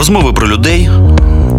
Розмови про людей,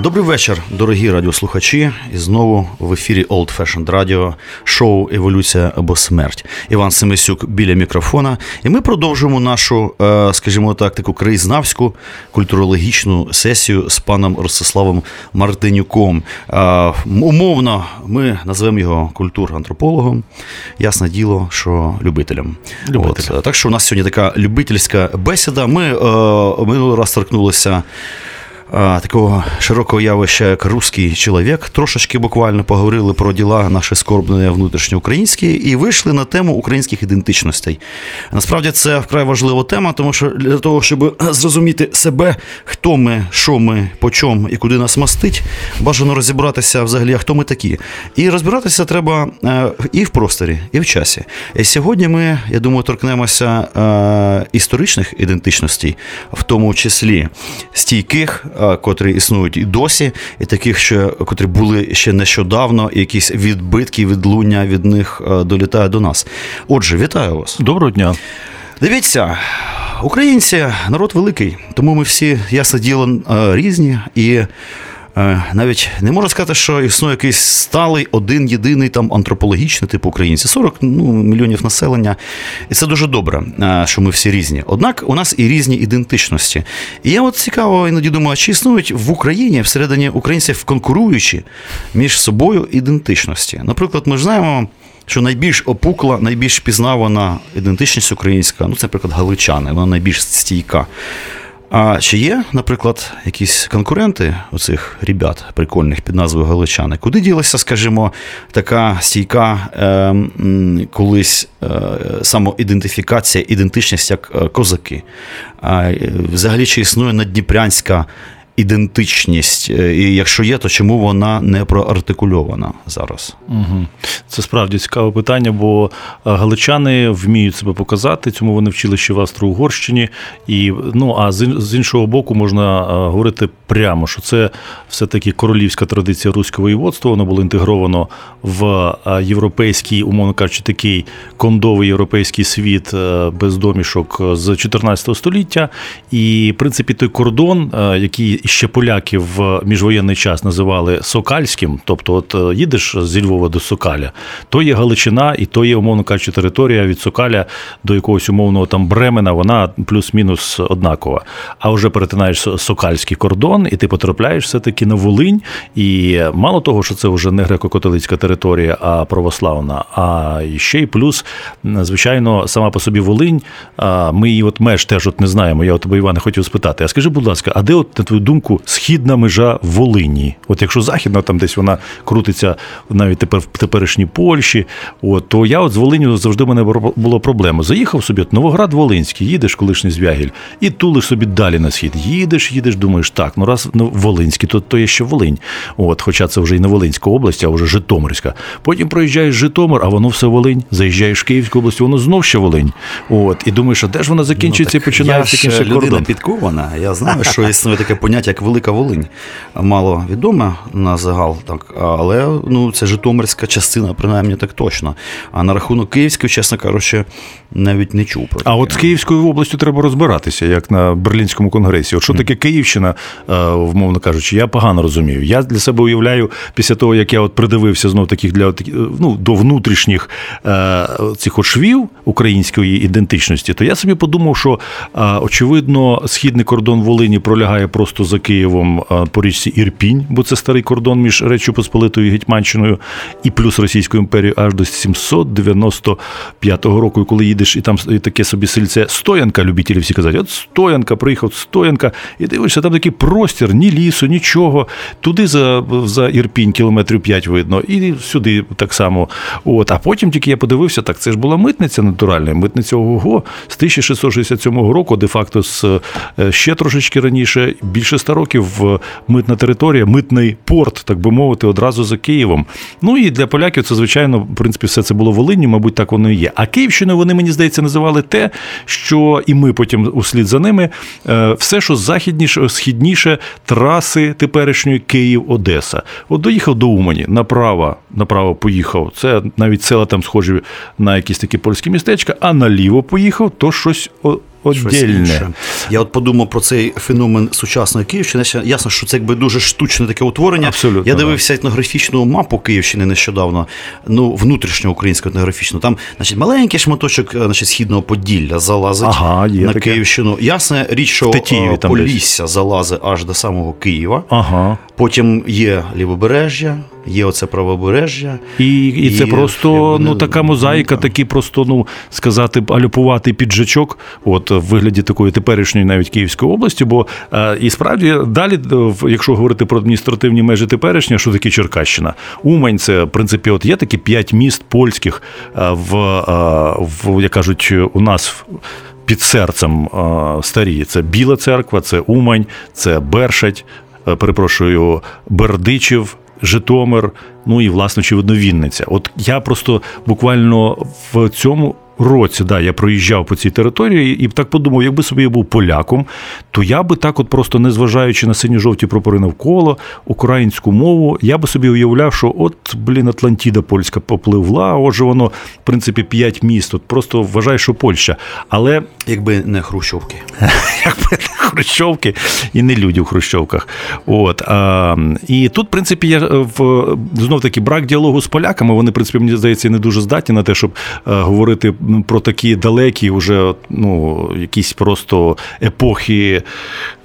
Добрий вечір, дорогі радіослухачі. І знову в ефірі Old Fashioned Radio, шоу Еволюція або смерть. Іван Семисюк біля мікрофона. І ми продовжуємо нашу, е, скажімо так, таку краєзнавську культурологічну сесію з паном Ростиславом Мартинюком. Е, умовно, ми назвемо його культур-антропологом. Ясне діло, що любителем. Любитель. От. Так що у нас сьогодні така любительська бесіда. Ми е, минулий раз торкнулися такого широкого явища, як русський чоловік, трошечки буквально поговорили про діла наші скорбні внутрішньоукраїнські і вийшли на тему українських ідентичностей. Насправді це вкрай важлива тема, тому що для того, щоб зрозуміти себе, хто ми, що ми, по чому і куди нас мастить, бажано розібратися взагалі, хто ми такі. І розбиратися треба е, і в просторі, і в часі. І Сьогодні ми, я думаю, торкнемося е, історичних ідентичностей, в тому числі стійких котрі існують і досі, і таких, що котрі були ще нещодавно, і якісь відбитки, відлуння від них долітає до нас. Отже, вітаю вас. Доброго дня. Дивіться, українці народ великий, тому ми всі ясно діло різні і. Е, навіть не можу сказати, що існує якийсь сталий, один єдиний там антропологічний тип українці. 40 ну, мільйонів населення. І це дуже добре, е, що ми всі різні. Однак у нас і різні ідентичності. І я от цікаво іноді думаю, чи існують в Україні всередині українців конкуруючі між собою ідентичності. Наприклад, ми ж знаємо. Що найбільш опукла, найбільш пізнавана ідентичність українська, ну це, наприклад, галичани, вона найбільш стійка. А чи є, наприклад, якісь конкуренти у цих ребят прикольних під назвою Галичани? Куди ділася, скажімо, така стійка е, колись е, самоідентифікація, ідентичність як е, козаки? А, Взагалі, чи існує наддніпрянська ідентичність, е, і якщо є, то чому вона не проартикульована зараз? Угу. Це справді цікаве питання, бо е, галичани вміють себе показати, цьому вони вчили ще в Австро-Угорщині. І ну а з іншого боку, можна е, говорити прямо, що це все-таки королівська традиція руського воєводства, воно було інтегровано в європейський, умовно кажучи, такий кондовий європейський світ без домішок з 14 століття. І в принципі той кордон, який ще поляки в міжвоєнний час називали Сокальським, тобто, от е, їдеш зі Львова до Сокаля, то є Галичина, і то є, умовно кажучи, територія від Сокаля до якогось умовного там Бремена, вона плюс-мінус однакова. А вже перетинаєш Сокальський кордон, і ти потрапляєш все-таки на Волинь. І мало того, що це вже не греко-католицька територія, а православна, а ще й плюс, звичайно, сама по собі Волинь. Ми її от меж теж от не знаємо. Я от тебе, Іване, хотів спитати. А скажи, будь ласка, а де, от на твою думку, східна межа Волині. От якщо західна, там десь вона крутиться навіть тепер в теперішній Польщі, от, то я от з Волиню завжди в мене було проблема. Заїхав собі, от Новоград Волинський, їдеш, колишній звягіль, і тулиш собі далі на схід. Їдеш, їдеш, думаєш, так, ну раз ну, Волинський, то то є ще Волинь. От, Хоча це вже і не Волинська область, а вже Житомирська. Потім проїжджаєш Житомир, а воно все Волинь. Заїжджаєш в Київську область, воно знов ще Волинь. От, І думаєш, а де ж вона закінчується ну, і починається таким ще кордон? підкована. Я знаю, що існує таке поняття, як Велика Волинь. Мало відоме на загал, так, але ну, це Житомирська частина, принаймні так точно. А на рахунок Київської, чесно кажучи, навіть не чув. А от з Київською областю треба розбиратися, як на Берлінському конгресі. От що таке Київщина, вмовно кажучи, я погано розумію. Я для себе уявляю, після того, як я от придивився знов таких для ну, до внутрішніх е, цих от швів української ідентичності, то я собі подумав, що очевидно східний кордон Волині пролягає просто за Києвом по річці Ірпінь, бо це старий кордон між Реччю Посполитою і Гетьманщиною, і плюс Російською імперією аж до 795 року, коли їдеш, і там таке собі сельце Стоянка, любителі всі казати, от Стоянка, приїхав, Стоянка, і дивишся, там такий простір, ні лісу, нічого. Туди за за Ірпінь кілометрів 5 видно, і сюди так само. От, А потім тільки я подивився, так це ж була митниця натуральна, митниця ого з 1667 року, де-факто з е, ще трошечки раніше, більше 100 років митна територія, митний порт, так би мовити, одразу за Києвом. Ну і для поляків це, звичайно, в принципі, все це було Волинні, мабуть, так воно і є. А Київщиною вони, мені здається, називали те, що і ми потім услід за ними, е, все, що західніше, східніше траси теперішньої Київ-Одеса. От доїхав до Умані, направо, направо поїхав. Це навіть села там схожі на якісь такі польські містечка, а наліво поїхав, то щось Отдільне. Я от подумав про цей феномен сучасної Київщини. Ясно, що це якби дуже штучне таке утворення. Абсолютно. Я дивився етнографічну мапу Київщини нещодавно, ну, внутрішньоукраїнську етнографічну. Там, значить, маленький шматочок е, значить, східного Поділля залазить ага, є на таке. Київщину. Ясна річ, що Тетіїві, там Полісся десь. залазить аж до самого Києва. Ага. Потім є лівобережжя, є оце правобережжя. І і це просто ну, така мозаїка, ну, такий просто, ну сказати, алюпуватий піджачок, от в вигляді такої теперішньої навіть Київської області. Бо е, і справді далі, якщо говорити про адміністративні межі теперішні, що таке Черкащина? Умань, це в принципі, от є такі п'ять міст польських е, в, е, в як кажуть, у нас. Під серцем старі це Біла церква, це Умань, це Бершать, перепрошую, Бердичів, Житомир, ну і власне очевидно, Вінниця. От я просто буквально в цьому році, да, я проїжджав по цій території і так подумав, якби собі я був поляком, то я би так, от просто незважаючи на сині-жовті прапори навколо, українську мову, я би собі уявляв, що от, блін, Атлантіда польська попливла, отже, воно, в принципі, п'ять міст. От просто вважаю, що Польща. Але якби не Хрущовки. Якби не Хрущовки і не люди в Хрущовках. От. А, І тут, в принципі, я в знов таки брак діалогу з поляками. Вони, в принципі, мені здається, не дуже здатні на те, щоб говорити про такі далекі, вже ну, якісь просто епохи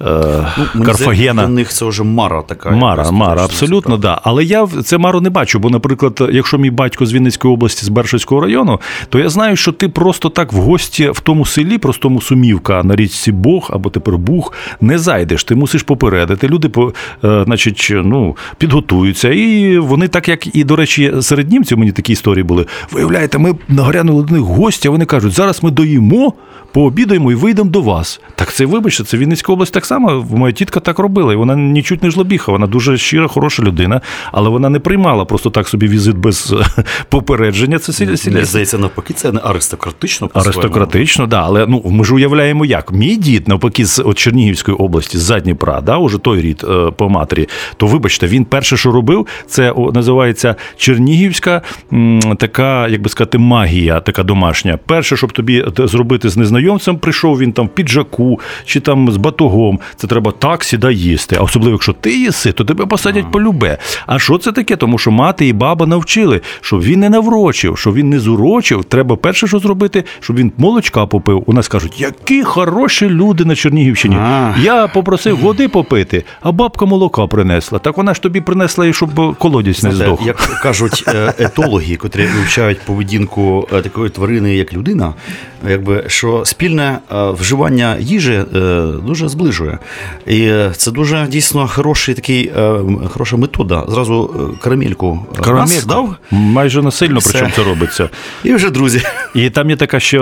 е, ну, Карфагена. Для них це вже мара така. Мара, мара, абсолютно, так. Да. Але я це мару не бачу. Бо, наприклад, якщо мій батько з Вінницької області, з Бершівського району, то я знаю, що ти просто так в гості в тому селі, простому сумівка на річці Бог або тепер Бух, не зайдеш. Ти мусиш попередити. Люди е, значить, ну, підготуються. І вони, так як і, до речі, серед німців мені такі історії були. Виявляєте, ми нагрянули до них гості гості, вони кажуть, зараз ми доїмо, пообідаємо і вийдемо до вас. Так це, вибачте, це Вінницька область так само. Моя тітка так робила, і вона нічуть не жлобіха. Вона дуже щира, хороша людина, але вона не приймала просто так собі візит без попередження. Це сіль... Мені здається, навпаки, це не аристократично. Аристократично, так. Да, але ну ми ж уявляємо, як мій дід, навпаки, з от Чернігівської області, з Задніпра, да, уже той рід е, по матері. То вибачте, він перше, що робив, це називається Чернігівська така, як би сказати, магія, така домашня. Перше, щоб тобі зробити з незнайомцем, прийшов він там в піджаку чи там з батогом. Це треба так сіда їсти. А особливо, якщо ти їси, то тебе посадять по любе. А що це таке? Тому що мати і баба навчили, щоб він не наврочив, щоб він не зурочив. Треба перше, що зробити, щоб він молочка попив. У нас кажуть, які хороші люди на Чернігівщині. Я попросив води попити, а бабка молока принесла. Так вона ж тобі принесла, і щоб колодязь не здох. Як кажуть е, етологи, котрі вивчають поведінку е, такої тварини, як людина, якби що спільне е, вживання їжі дуже зближує. І це дуже дійсно хороший такий, хороша метода. Зразу карамельку дав. Майже насильно, Все. причому це робиться. І вже друзі. І там є таке ще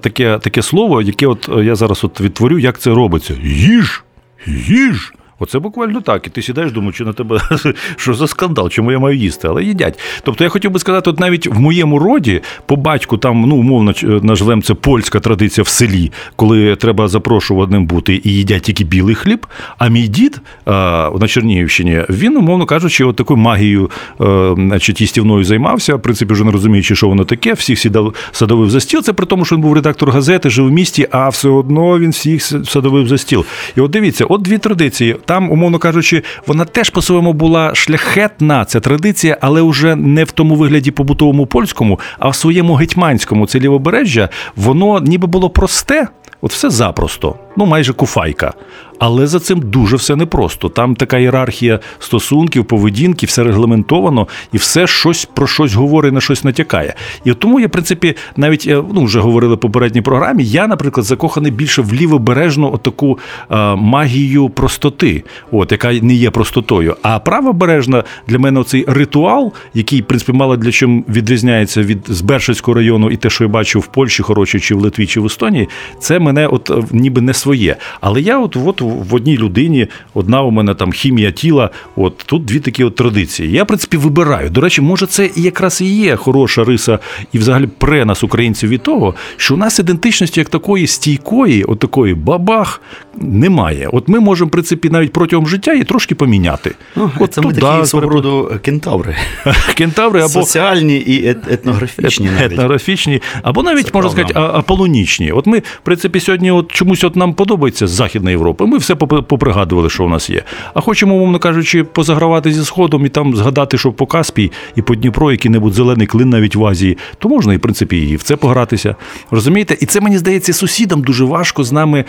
таке, таке слово, яке от я зараз от відтворю, як це робиться. Їж, їж. Оце буквально так. І ти сідаєш, думаєш, чи на тебе що за скандал, чому я маю їсти, але їдять. Тобто я хотів би сказати, от навіть в моєму роді по батьку там, ну умовно наживемо це польська традиція в селі, коли треба запрошуваним бути і їдять тільки білий хліб. А мій дід а, на Чернігівщині він, умовно кажучи, от такою магією а, значить, їстівною займався. В принципі, вже не розуміючи, що воно таке, всіх сідав садовив за стіл. Це при тому, що він був редактор газети, жив в місті, а все одно він всіх садовив за стіл. І от дивіться, от дві традиції там, умовно кажучи, вона теж по-своєму була шляхетна ця традиція, але вже не в тому вигляді побутовому польському, а в своєму гетьманському це лівобережжя, воно ніби було просте, от все запросто. Ну майже куфайка. Але за цим дуже все непросто. Там така ієрархія стосунків, поведінки, все регламентовано, і все щось про щось говорить, на щось натякає. І тому я, в принципі, навіть е, ну вже говорили в попередній програмі. Я, наприклад, закоханий більше в лівобережну отаку а, магію простоти, от яка не є простотою. А правобережна для мене оцей ритуал, який в принципі мало для чим відрізняється від Збершицького району, і те, що я бачив в Польщі, хороші, чи в Литві, чи в Естонії, це мене, от ніби не своє. Але я, от от в одній людині одна у мене там хімія тіла. От тут дві такі от традиції. Я, в принципі, вибираю. До речі, може, це якраз і є хороша риса, і взагалі пре нас, українців, від того, що у нас ідентичності як такої стійкої, от такої бабах, немає. От ми можемо, в принципі, навіть протягом життя її трошки поміняти. Ну, от це ми туди такі свого роду кентаври. кентаври або Соціальні і ет- етнографічні. навіть. етнографічні, або навіть Це можна правда. сказати, аполонічні. От ми, в принципі, сьогодні от чомусь от нам подобається з Західної Європи. Ми все поп- попригадували, що у нас є. А хочемо, умовно кажучи, позагравати зі сходом і там згадати, що по Каспій і по Дніпро який-небудь зелений клин навіть в Азії, то можна і в принципі і в це погратися. Розумієте? І це мені здається, сусідам дуже важко з нами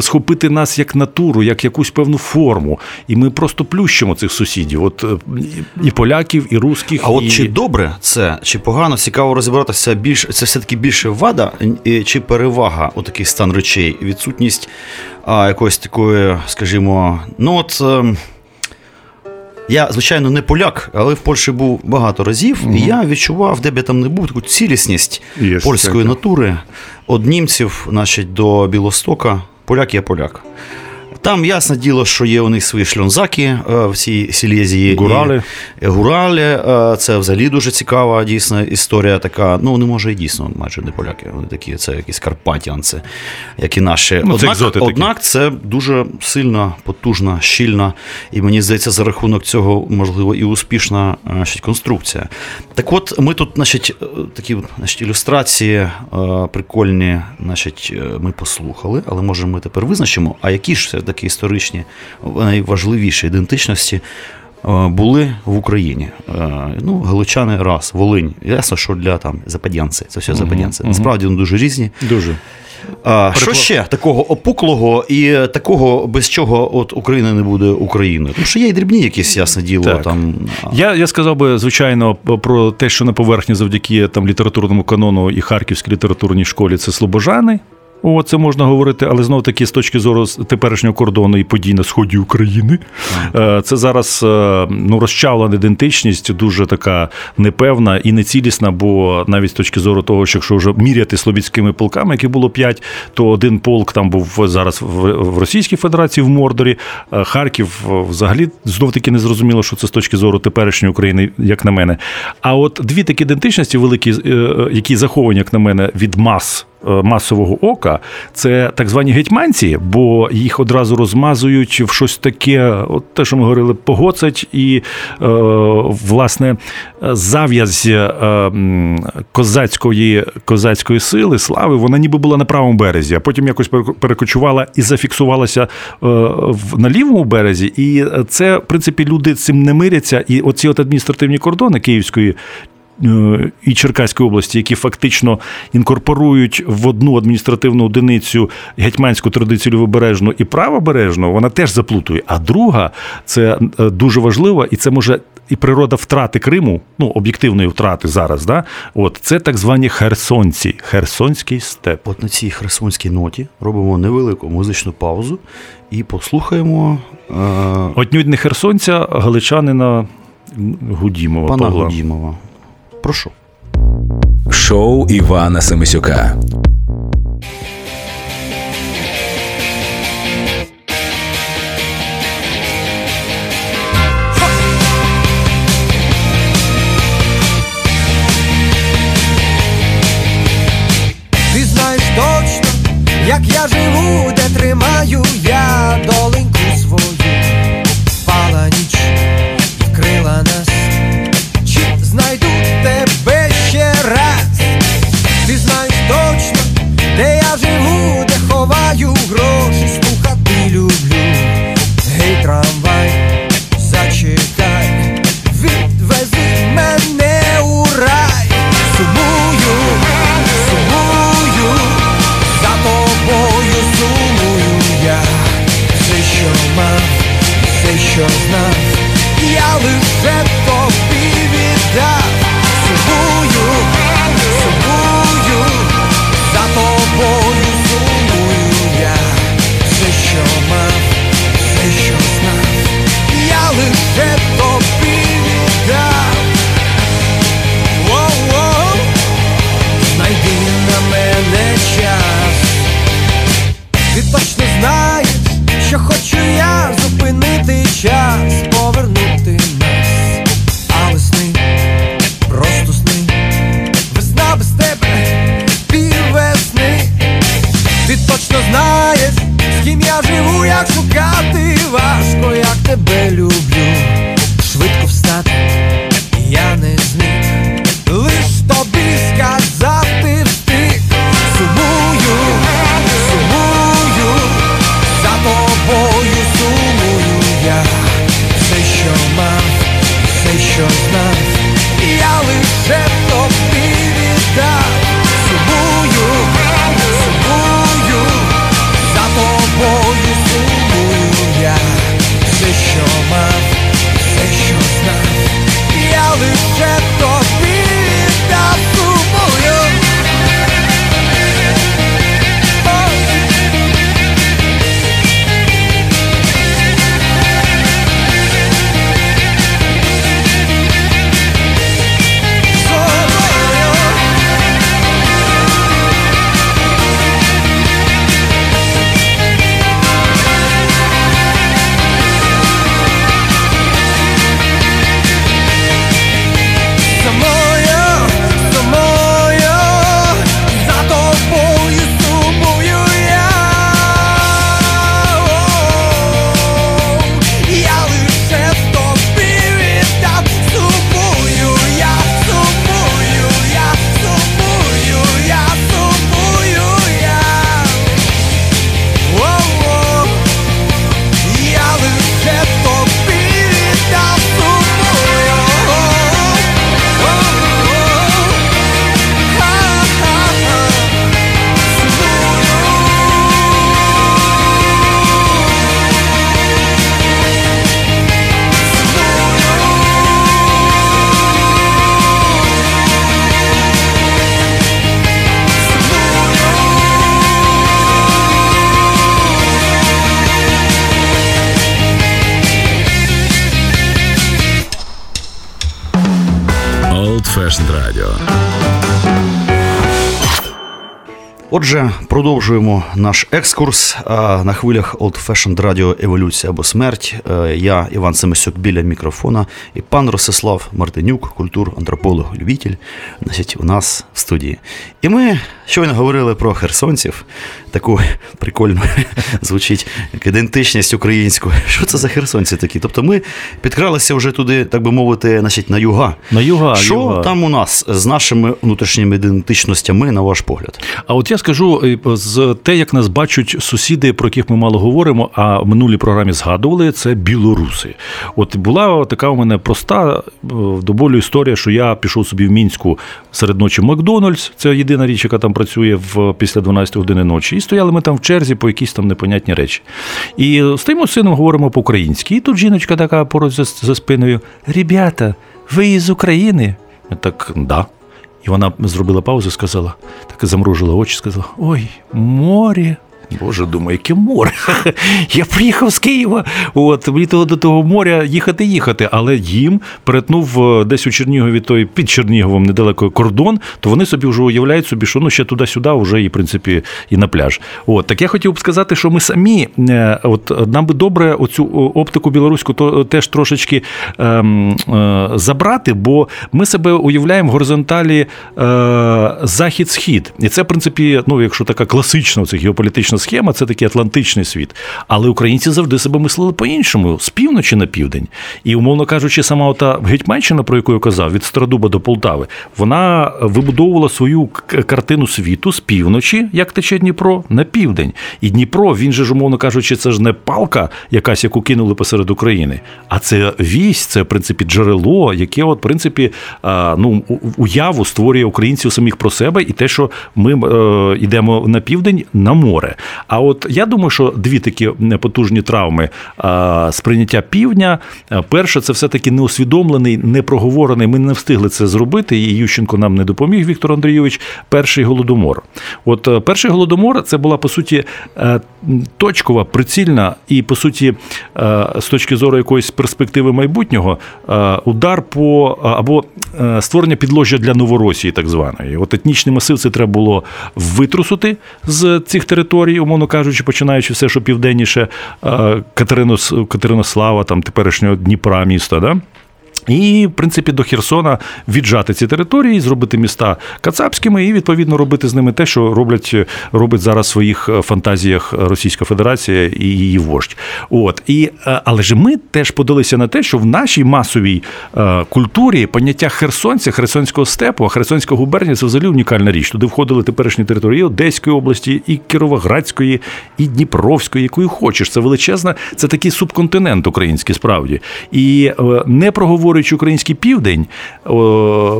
схопити нас як натуру, як якусь певну форму. І ми просто плющимо цих сусідів. От е, і поляків, і русських. А от чи добре це, чи погано, цікаво розібратися більш це все-таки більше вада чи перевага у такий стан речей, відсутність а, якоїсь такої, скажімо, ну от. Е, Я, звичайно, не поляк, але в Польщі був багато разів, і я відчував, де б я там не був, таку цілісність Є польської так. натури од німців, значить, до Білостока. Поляк є поляк. Там ясне діло, що є у них свої шльонзаки е, в цій Сілезії. Гурали. І, Гуралі, е, це взагалі дуже цікава дійсно історія така. Ну, вони може і дійсно майже не поляки. Вони такі, це якісь карпатянці, як і наші. Ну, це однак, це дуже сильна, потужна, щільна, і мені здається, за рахунок цього можливо і успішна е, значить, конструкція. Так от, ми тут, значить, е, такі значить, ілюстрації е, прикольні, значить, е, ми послухали, але може ми тепер визначимо, а які ж все таки історичні найважливіші ідентичності. е, Були в Україні. Е, Ну, галичани раз, Волинь. Ясно, що для там западянці. Це все западянці. Насправді вони дуже різні. Дуже. А, що ще такого опуклого і такого, без чого от Україна не буде Україною? Тому що є і дрібні якісь, ясне діло. Так. Там, Я, я сказав би, звичайно, про те, що на поверхні завдяки там літературному канону і Харківській літературній школі це слобожани. О, це можна говорити, але знов таки з точки зору теперішнього кордону і подій на сході України. Е, Це зараз е, ну, розчавлена ідентичність, дуже така непевна і нецілісна, бо навіть з точки зору того, що якщо вже міряти слобідськими полками, які було п'ять, то один полк там був зараз в Російській Федерації в Мордорі. е, Харків взагалі знов таки не зрозуміло, що це з точки зору теперішньої України, як на мене. А от дві такі ідентичності великі, які заховані, як на мене, від мас. Е, Масового ока це так звані гетьманці, бо їх одразу розмазують в щось таке, от те, що ми говорили, погоцать, і е, власне зав'язь е, козацької козацької сили, слави, вона ніби була на правому березі, а потім якось перекочувала і зафіксувалася е, на лівому березі. І це, в принципі, люди цим не миряться. І оці от адміністративні кордони Київської. Е, І Черкаської області, які фактично інкорпорують в одну адміністративну одиницю гетьманську традицію лівобережну і правобережну, вона теж заплутує. А друга це е, дуже важливо, і це може і природа втрати Криму, ну об'єктивної втрати зараз. Да? От це так звані херсонці, херсонський степ. От на цій херсонській ноті робимо невелику музичну паузу і послухаємо е, Отнюдь не херсонця, галичанина Гудімова. пана Павла. Гудімова. Прошу. Шоу Івана Семисюка. Ти знаєш точно, як я живу, де тримаю я Отже, продовжуємо наш екскурс на хвилях Old Fashioned Radio Еволюція або смерть. Е, Я Іван Семисюк біля мікрофона і пан Ростислав Мартинюк, культур, антрополог, любитель, значить, у нас в студії. І ми щойно говорили про херсонців, таку прикольну звучить як ідентичність українську. Що це за херсонці такі? Тобто ми підкралися вже туди, так би мовити, значить, на юга. На юга, Що юга. там у нас з нашими внутрішніми ідентичностями, на ваш погляд? А от я скажу е, з те, як нас бачать сусіди, про яких ми мало говоримо, а в минулій програмі згадували, це білоруси. От була така у мене проста е, до болю історія, що я пішов собі в мінську серед ночі Макдональдс. Це єдина річ, яка там працює в після 12 години ночі. І стояли ми там в черзі по якісь там непонятні речі. І з сином, говоримо по-українськи. І тут жіночка така поруч за, за спиною: Ребята, ви із України? Я так, да. І вона зробила паузу, сказала, так замружила очі, сказала: Ой, море. Боже, думаю, яке море. Я приїхав з Києва. От мені того до того моря їхати, їхати. Але їм перетнув е, десь у Чернігові той під Черніговом недалеко кордон, то вони собі вже уявляють собі, що ну ще туди-сюди, вже і в принципі і на пляж. От так я хотів б сказати, що ми самі, е, от нам би добре оцю оптику білоруську то теж трошечки ем, е, забрати, бо ми себе уявляємо в горизонталі е, захід-схід. І це, в принципі, ну, якщо така класична це геополітична схема, це такий атлантичний світ. Але українці завжди себе мислили по-іншому, з півночі на південь. І, умовно кажучи, сама ота Гетьманщина, про яку я казав, від Стародуба до Полтави, вона вибудовувала свою картину світу з півночі, як тече Дніпро, на південь. І Дніпро, він же ж, умовно кажучи, це ж не палка, якась, яку кинули посеред України, а це вісь, це в принципі джерело, яке, от, в принципі, ну, уяву створює українців самих про себе, і те, що ми е, йдемо на південь на море. А от я думаю, що дві такі потужні травми сприйняття півдня. А, Перше, це все-таки неусвідомлений, непроговорений. Ми не встигли це зробити, і Ющенко нам не допоміг, Віктор Андрійович. Перший голодомор. От е, перший голодомор це була по суті е, точкова, прицільна і по суті, е, з точки зору якоїсь перспективи майбутнього, е, удар по або е, створення підложжя для Новоросії, так званої. От етнічний масив це треба було витрусити з цих територій, умовно кажучи, починаючи все, що південніше е, Катеринослава, там теперішнього Дніпра міста. Да? І, в принципі, до Херсона віджати ці території, зробити міста кацапськими і відповідно робити з ними те, що роблять робить зараз в своїх фантазіях Російська Федерація і її вождь. От і е, але ж ми теж подалися на те, що в нашій масовій е, культурі поняття херсонця, херсонського степу, а Херсонська губернія це взагалі унікальна річ. Туди входили теперішні території Одеської області, і Кіровоградської, і Дніпровської, якої хочеш. Це величезна, це такий субконтинент український справді. І е, не проговорюючи український південь,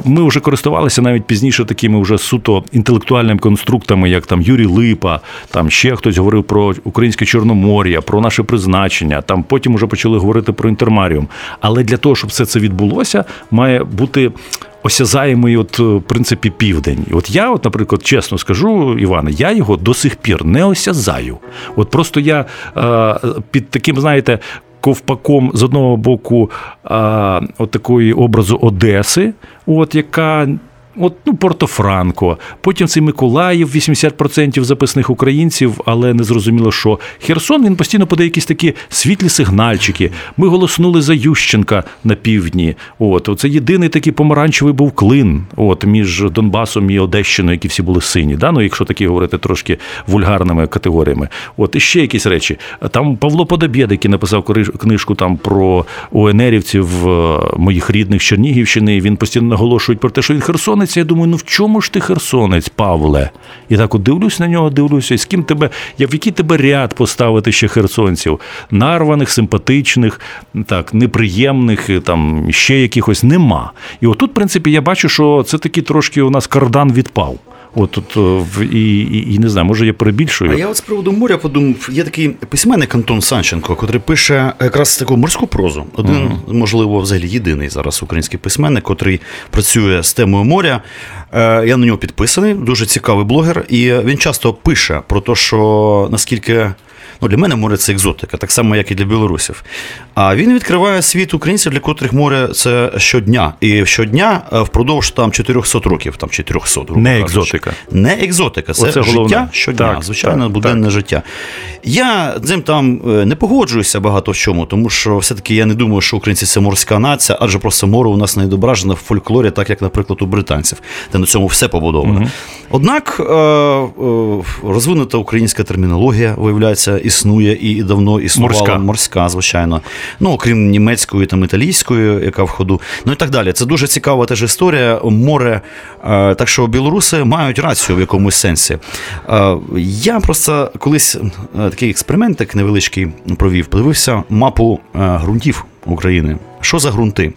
ми вже користувалися навіть пізніше такими вже суто інтелектуальними конструктами, як там Юрій Липа, там ще хтось говорив про українське Чорномор'я, про наше призначення. Там потім вже почали говорити про інтермаріум. Але для того, щоб все це відбулося, має бути. Осязаємий, от, в принципі, південь. І От я, от, наприклад, чесно скажу, Іване, я його до сих пір не осязаю. От просто я е, під таким, знаєте, ковпаком з одного боку от такої образу Одеси, от яка. От, ну, Порто-Франко, потім цей Миколаїв, 80% записних українців, але не зрозуміло, що Херсон він постійно подає якісь такі світлі сигнальчики. Ми голоснули за Ющенка на півдні. От, Це єдиний такий помаранчевий був клин от, між Донбасом і Одещиною, які всі були сині. Да? Ну, якщо такі говорити трошки вульгарними категоріями. От, І ще якісь речі. Там Павло Подобєд, який написав книжку там про ОНРівців моїх рідних з Чернігівщини, він постійно наголошує про те, що він Херсон херсонець, я думаю, ну в чому ж ти херсонець, Павле? І так от дивлюсь на нього, дивлюся, і з ким тебе, я в який тебе ряд поставити ще херсонців? Нарваних, симпатичних, так, неприємних, там ще якихось нема. І отут, в принципі, я бачу, що це такий трошки у нас кардан відпав. От тут і, і, і не знаю, може я перебільшую. А я от з приводу моря подумав, є такий письменник Антон Санченко, який пише якраз таку морську прозу. Один, uh-huh. можливо, взагалі єдиний зараз український письменник, який працює з темою моря. Я на нього підписаний, дуже цікавий блогер, і він часто пише про те, що наскільки. Ну, Для мене море це екзотика, так само, як і для білорусів. А він відкриває світ українців, для котрих море це щодня. І щодня впродовж там 400 років, там 400 років. Не екзотика. Не екзотика, це Оце життя головне. щодня, Так, звичайно, так, буденне так. життя. Я з цим там е, не погоджуюся багато в чому, тому що все-таки я не думаю, що українці це морська нація, адже просто море у нас не відображено в фольклорі, так як, наприклад, у британців, де на цьому все побудовано. Однак е, е, розвинута українська термінологія, виявляється, існує і давно існувала Морська. морська, звичайно. Ну, окрім німецької там італійської, яка в ходу. Ну і так далі. Це дуже цікава теж історія. Море. Е, Так що білоруси мають рацію в якомусь сенсі. Я просто колись такий експериментик невеличкий провів, подивився мапу ґрунтів України. Що за ґрунти?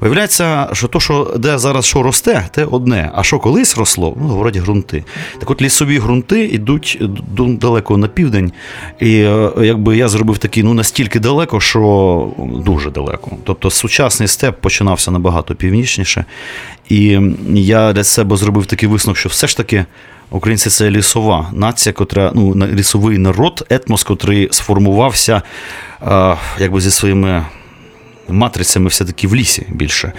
Виявляється, що то, що де зараз що росте, те одне. А що колись росло, ну, говорять ґрунти. Так от лісові ґрунти йдуть далеко на південь. І е, якби я зробив такий, ну настільки далеко, що дуже далеко. Тобто сучасний степ починався набагато північніше. І я для себе зробив такий висновок, що все ж таки. Українці це лісова нація, котра ну лісовий народ, етнос, котрий сформувався е, якби зі своїми матрицями все-таки в лісі більше,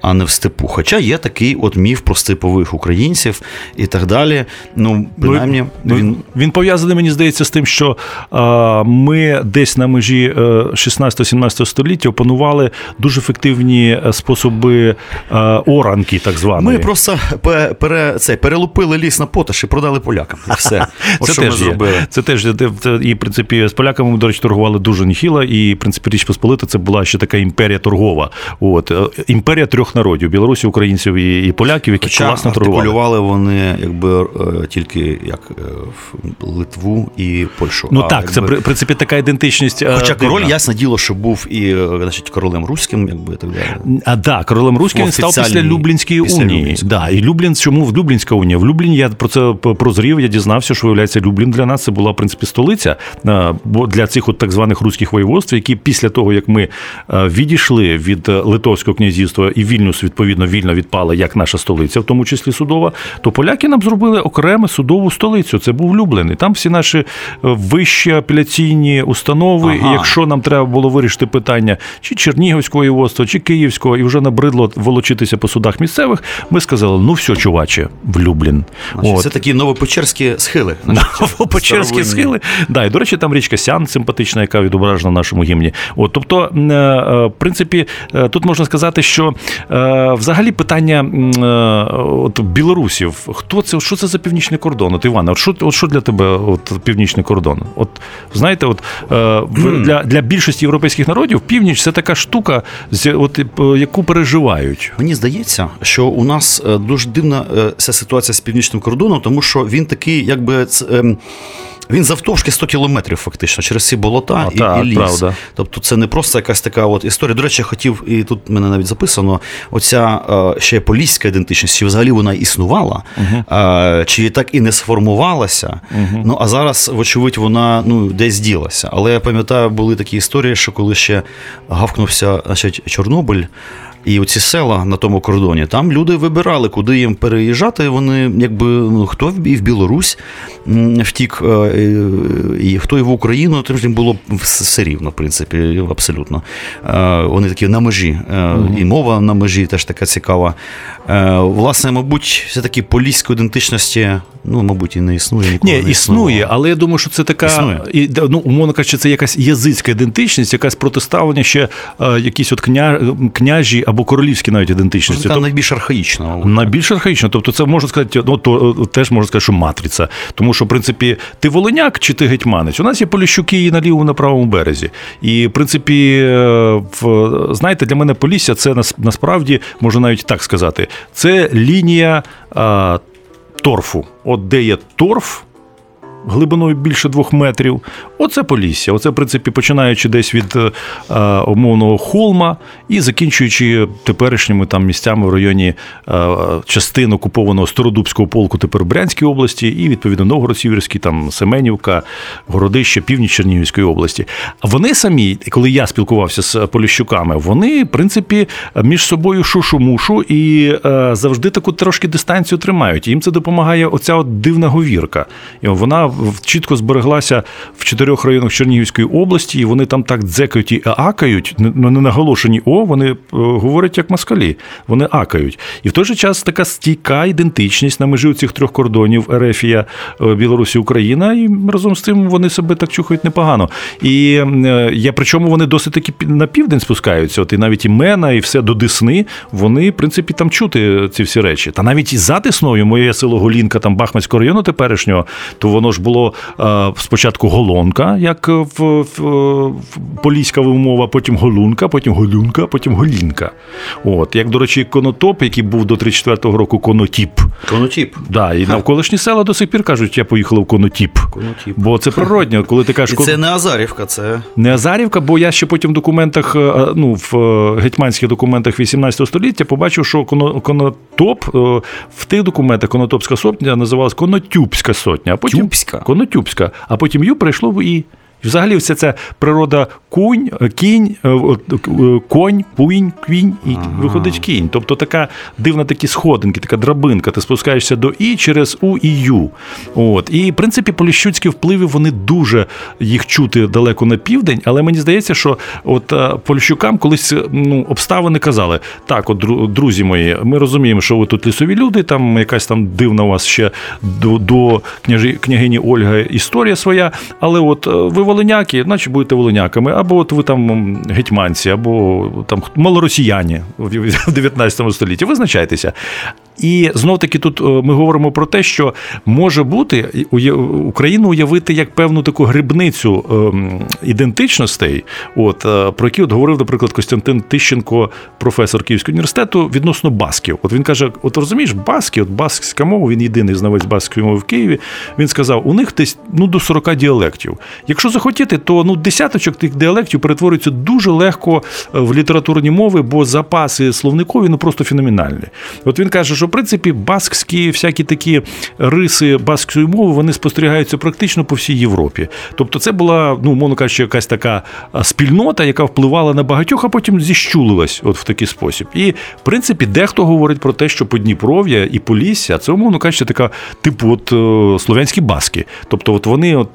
а не в степу. Хоча є такий от міф про степових українців і так далі. Ну, принаймні, Ну, він він пов'язаний, мені здається, з тим, що е, ми десь на межі е, 16-17 століття опанували дуже ефективні е, способи е, оранки, так званої. Ми просто пере, це, перелупили ліс на поташ і продали полякам. І все. Це що ми теж, є. зробили. це теж І, в принципі, з поляками ми, до речі, торгували дуже ніхіло. І, в принципі, Річ Посполита це була ще така імперія. Імперія торгова. От е, імперія трьох народів білорусів, українців і, і поляків, які Хоча класно торгували. артикулювали вони якби е, тільки як е, в Литву і Польщу. Ну А так, це якби- в принципі така ідентичність. Хоча король, дивна. ясне діло, що був і значить, королем руським, якби так далі. А да, королем руським він став після Люблінської після унії. Люблінської. Да, і Люблін, чому в Люблінська унія? В Любліні я про це прозрів. Я дізнався, що виявляється, Люблін для нас це була в принципі столиця бо для цих от так званих руських воєводств, які після того як ми відійшли від е, Литовського князівства і Вільнюс відповідно вільно відпала як наша столиця, в тому числі судова, то поляки нам зробили окрему судову столицю. Це був Люблин. І там всі наші е, вищі апеляційні установи. Ага. І якщо нам треба було вирішити питання чи Чернігівського воєводства, чи Київського, і вже набридло волочитися по судах місцевих, ми сказали: ну все, чуваче, в Люблін. Значить, Це такі новопечерські схили. Печерські старовинні. схили. Да, і до речі, там річка Сян симпатична, яка відображена в нашому гімні. От, тобто, е, в принципі, е, тут можна сказати, що е, взагалі питання е, от, білорусів, хто це, що це за північний кордон? От Івана, от що, от що для тебе от, північний кордон? От знаєте, от для, для більшості європейських народів північ це така штука, от, яку переживають. Мені здається, що у нас дуже дивна ця ситуація з північним кордоном, тому що він такий, якби ц- ем, він завтовшки 100 кілометрів, фактично, через ці болота А, і, так, і ліс. правда. Тобто це не просто якась така от історія. До речі, я хотів, і тут мене навіть записано, оця е, ще поліська ідентичність, чи взагалі вона існувала, е, чи так і не сформувалася. Ну а зараз, вочевидь, вона ну, десь ділася. Але я пам'ятаю, були такі історії, що коли ще гавкнувся значить, Чорнобиль. І оці села на тому кордоні, там люди вибирали, куди їм переїжджати. Вони якби ну хто в і в Білорусь втік, е, і хто і в Україну, тим ж їм було все рівно, в принципі, абсолютно. Е, Вони такі на межі, е, і мова на межі теж така цікава. Е, Власне, мабуть, все-таки поліської ідентичності, ну, мабуть, і не існує ніколи. Ні, не існує, але я думаю, що це така Існує. і ну, умовно кажучи, це якась язицька ідентичність, якась протиставлення ще е, якісь от кня, княжі або королівські навіть ідентичності. Тобто, найбільш архаїчна. мабуть. Найбільш архаїчно, тобто це можна сказати, ну то е, теж можна сказати, що матриця. Тому що, в принципі, ти волиняк чи ти гетьманець? У нас є поліщуки і на лівому, на правому березі. І, в принципі, е, в, знаєте, для мене Полісся це насправді можна навіть так сказати. Це лінія а, торфу. От де є торф. Глибиною більше двох метрів. Оце Полісся. Оце, в принципі, починаючи десь від е, е, умовного холма і закінчуючи теперішніми там місцями в районі е, частин окупованого Стародубського полку, тепер Брянській області, і відповідно Новгород-Сіверський, там Семенівка, Городище, північ Чернігівської області. Вони самі, коли я спілкувався з поліщуками, вони, в принципі, між собою шушу-мушу і завжди таку трошки дистанцію тримають. Їм це допомагає оця от дивна говірка. І вона чітко збереглася в чотирьох районах Чернігівської області, і вони там так дзекають і акають, не ну, не наголошені о, вони е, говорять як москалі, вони акають. І в той же час така стійка ідентичність на межі цих трьох кордонів Ерефія, е, Білорусі, Україна, і разом з тим вони себе так чухають непогано. І е, я причому вони досить таки на південь спускаються. От і навіть і Мена, і все до Десни, вони, в принципі, там чути ці всі речі. Та навіть і за Десною, моє село Голінка, там Бахмацького району теперішнього, то воно ж було е, спочатку Голонка, як в, в, в поліська вимова, потім Голунка, потім Голюнка, потім Голінка. От, як, до речі, Конотоп, який був до 34-го року Конотіп. Конотіп. Да, і навколишні села до сих пір кажуть, я поїхала в Конотіп. Конотіп. Бо це природньо, коли ти кажеш, І це не Азарівка, це не Азарівка, бо я ще потім в документах, е, ну в е, гетьманських документах 18 століття побачив, що конотоп е, в тих документах конотопська сотня називалась Конотюбська сотня, а потім Тюбська? Конотюбська, а потім ю прийшло в і. І Взагалі, вся ця природа кунь, е, кінь, е, е, конь, пуінь, квінь і виходить кінь. Тобто така дивна такі сходинки, така драбинка. Ти спускаєшся до і через у і ю. От. І в принципі поліщуцькі впливи вони дуже їх чути далеко на південь, але мені здається, що от поліщукам колись ну, обставини казали: так, от друзі мої, ми розуміємо, що ви тут лісові люди, там якась там дивна у вас ще до, до княжі, княгині Ольга історія своя, але от ви волиняки, значить будете волиняками, або от ви там гетьманці, або там малоросіяни в в 19 столітті. Визначайтеся. І знов таки тут е, ми говоримо про те, що може бути Україну уявити як певну таку грибницю ем, ідентичностей, от е, про які от говорив, наприклад, Костянтин Тищенко, професор Київського університету, відносно басків. От він каже: от розумієш, баски, от баскська мова, він єдиний знавець баскської мови в Києві. Він сказав, у них десь ну до 40 діалектів. Якщо захотіти, то ну десяточок тих діалектів перетворюються дуже легко е, в літературні мови, бо запаси словникові ну просто феноменальні. От він каже, що принципі баскські всякі такі риси баскської мови вони спостерігаються практично по всій Європі. Тобто, це була, ну мовно кажучи, якась така спільнота, яка впливала на багатьох, а потім зіщулилась от в такий спосіб. І в принципі, дехто говорить про те, що Подніпров'я і Полісся це умовно кажучи, така типу, от е, слов'янські баски. Тобто, от вони от.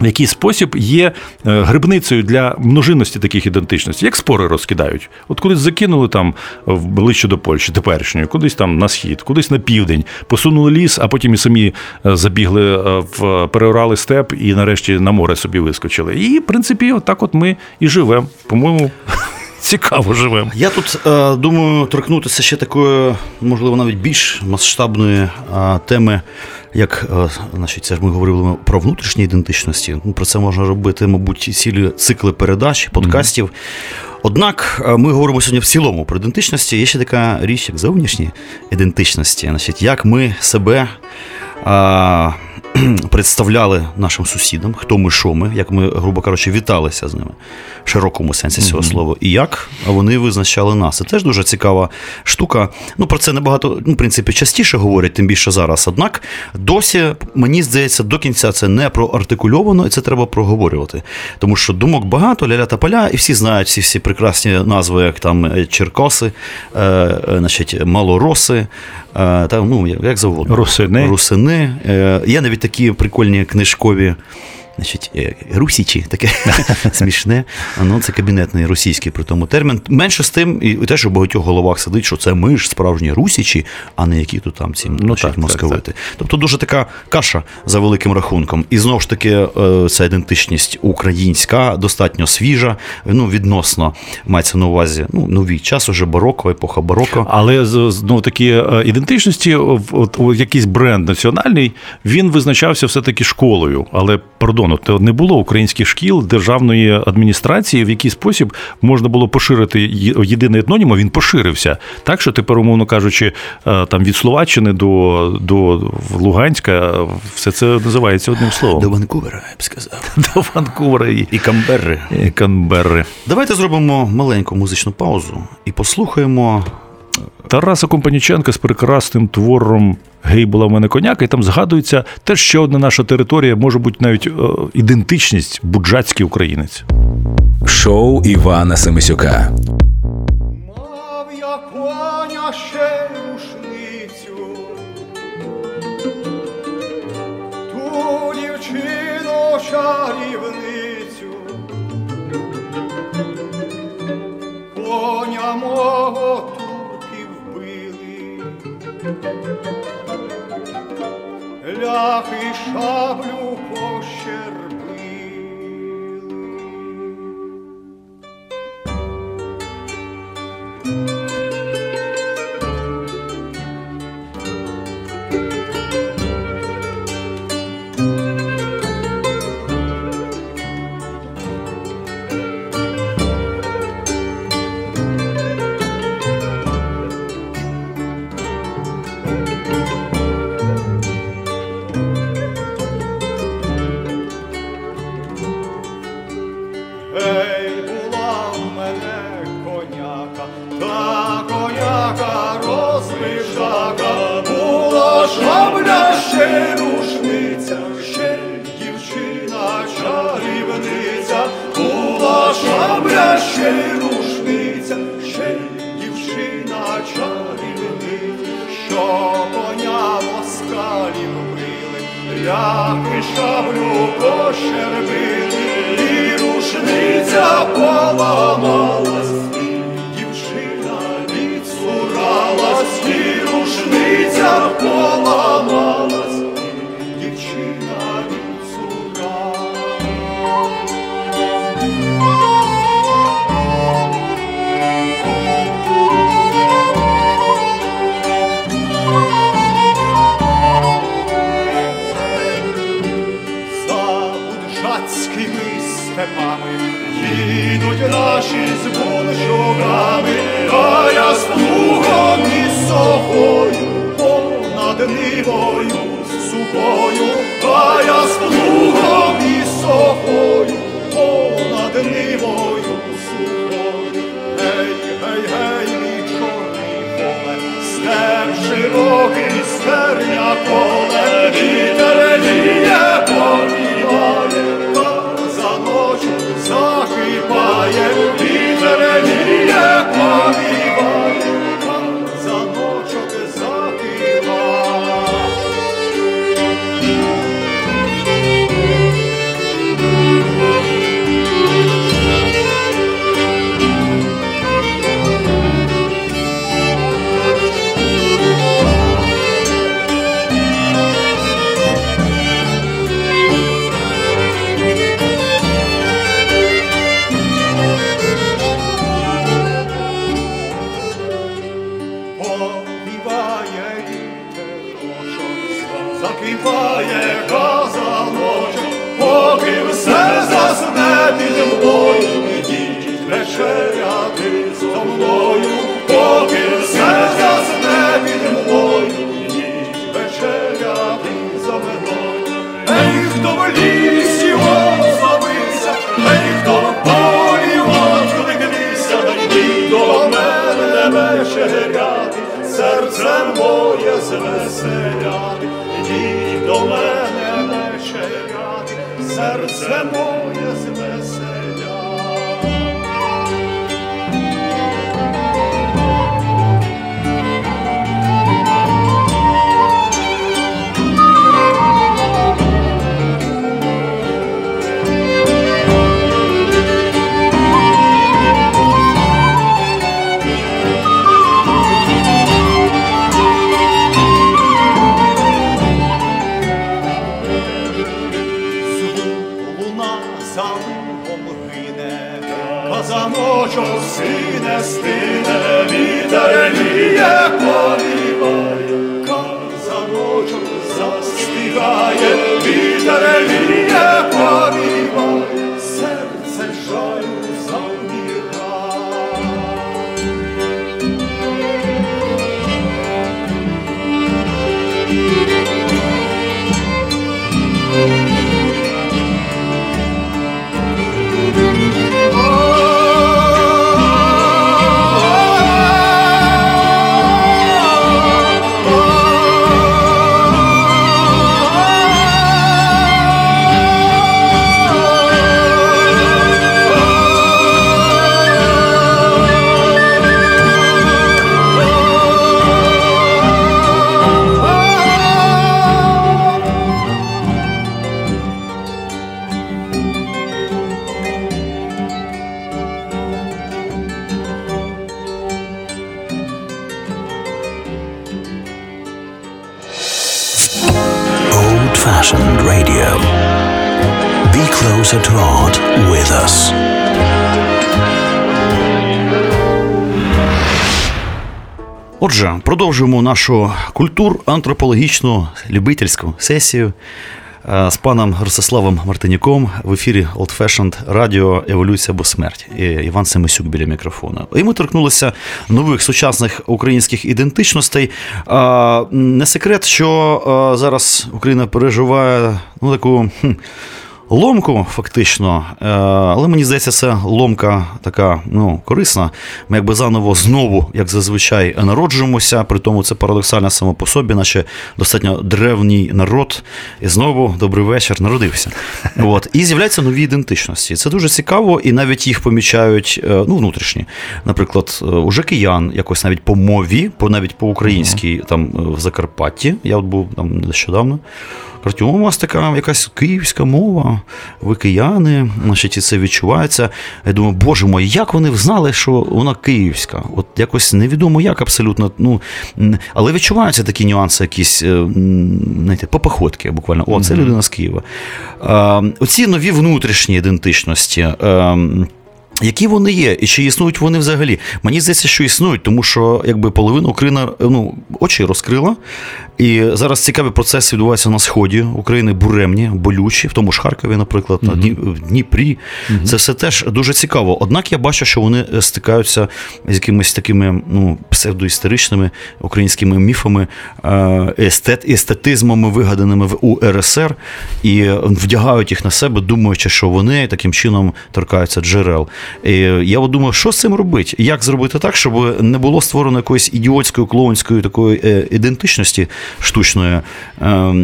В який спосіб є е, грибницею для множинності таких ідентичностей, як спори розкидають. От кудись закинули там ближче до Польщі, теперішньої, кудись там на схід, кудись на південь, посунули ліс, а потім і самі е, забігли е, в переорали степ і нарешті на море собі вискочили. І, в принципі, отак от ми і живемо. По-моєму, цікаво живемо. Я тут думаю торкнутися ще такої, можливо, навіть більш масштабної теми, як е, значить, це ж ми говорили про внутрішні ідентичності. Ну, про це можна робити, мабуть, цілі цикли передач, подкастів. Однак е, ми говоримо сьогодні в цілому про ідентичності. Є ще така річ, як зовнішні ідентичності. Значить, як ми себе. е, Представляли нашим сусідам, хто ми, що ми, як ми, грубо кажучи, віталися з ними в широкому сенсі цього слова, і як вони визначали нас. Це теж дуже цікава штука. Ну про це набагато, ну, в принципі, частіше говорять, тим більше зараз. Однак досі, мені здається, до кінця це не проартикульовано, і це треба проговорювати. Тому що думок багато, ляля та поля, і всі знають всі всі прекрасні назви, як там е, Черкоси, е, е, значить, Малороси, е, та, ну, як як завгодно. Русини. Русини. Е, Є навіть такі прикольні книжкові. Значить, е, русічі, таке смішне. Ну, це кабінетний російський при тому термін. Менше з тим, і теж у багатьох головах сидить, що це ми ж справжні русічі, а не які тут там ці Ну, значить, так, так, московити. Тобто дуже така каша за великим рахунком. І знову ж таки, е, ця ідентичність українська, достатньо свіжа, ну, відносно мається на увазі ну, новий час, уже бароко, епоха бароко. Але знову такі е, ідентичності, в- от, якийсь бренд національний, він визначався все-таки школою. Але пардон, от не було українських шкіл державної адміністрації, в який спосіб можна було поширити єдиний етнонім, він поширився. Так що тепер, умовно кажучи, е, там від Словаччини до, до Луганська е, все це називається одним словом. До. Ванкувера, я б сказав. До Ванкувера і, І Камберри. і Канберри. Давайте зробимо маленьку музичну паузу і послухаємо. Тараса Компаніченка з прекрасним твором Гей була в мене коняка, і там згадується теж ще одна наша територія, може бути навіть е, ідентичність буджацький українець. Шоу Івана Семисюка. Ляхи шаблю пощербили. Вбили, ляхи шаблю пощербили, і рушниця поламалась, нивою сухою, а я з плугом і сохою понад нивою сухою. Гей, гей, гей, мій чорний поле, степ широкий, стерня поле, вітер віє, серце моє звеселяти. Deus. To art with us. Отже, продовжуємо нашу культур-антропологічну любительську сесію е, з паном Ростиславом Мартинюком в ефірі Old Fashioned Радіо Еволюція або смерть. Іван Семисюк біля мікрофона. І ми торкнулися нових сучасних українських ідентичностей. Не секрет, що зараз Україна переживає ну, таку. хм, Ломку, фактично, Е, але мені здається, це ломка така ну, корисна. Ми якби заново знову, як зазвичай, народжуємося. При тому це парадоксально само по собі, наче достатньо древній народ. І знову добрий вечір народився. От. І з'являються нові ідентичності. Це дуже цікаво, і навіть їх помічають е, ну, внутрішні. Наприклад, уже киян, якось навіть по мові, по навіть по українській там е, в Закарпатті. Я от був там нещодавно. Кажуть, у вас така якась київська мова, ви кияни, значить, і це відчувається. Я думаю, боже мой, як вони знали, що вона київська? От якось невідомо як абсолютно. Ну, але відчуваються такі нюанси, якісь е, знаєте, по походки буквально. О, це людина з Києва. Оці нові внутрішні ідентичності. Е, Які вони є, і чи існують вони взагалі? Мені здається, що існують, тому що якби половина Україна ну, очі розкрила. І зараз цікаві процеси відбуваються на сході України буремні, болючі, в тому ж Харкові, наприклад, на в Дніпрі. Це все теж дуже цікаво. Однак я бачу, що вони е, стикаються з якимись такими ну, псевдоісторичними українськими міфами, е, естет, естетизмами, вигаданими в УРСР, і вдягають їх на себе, думаючи, що вони таким чином торкаються джерел. Я от думаю, що з цим робити? Як зробити так, щоб не було створено якоїсь ідіотської клоунської такої е, ідентичності штучної.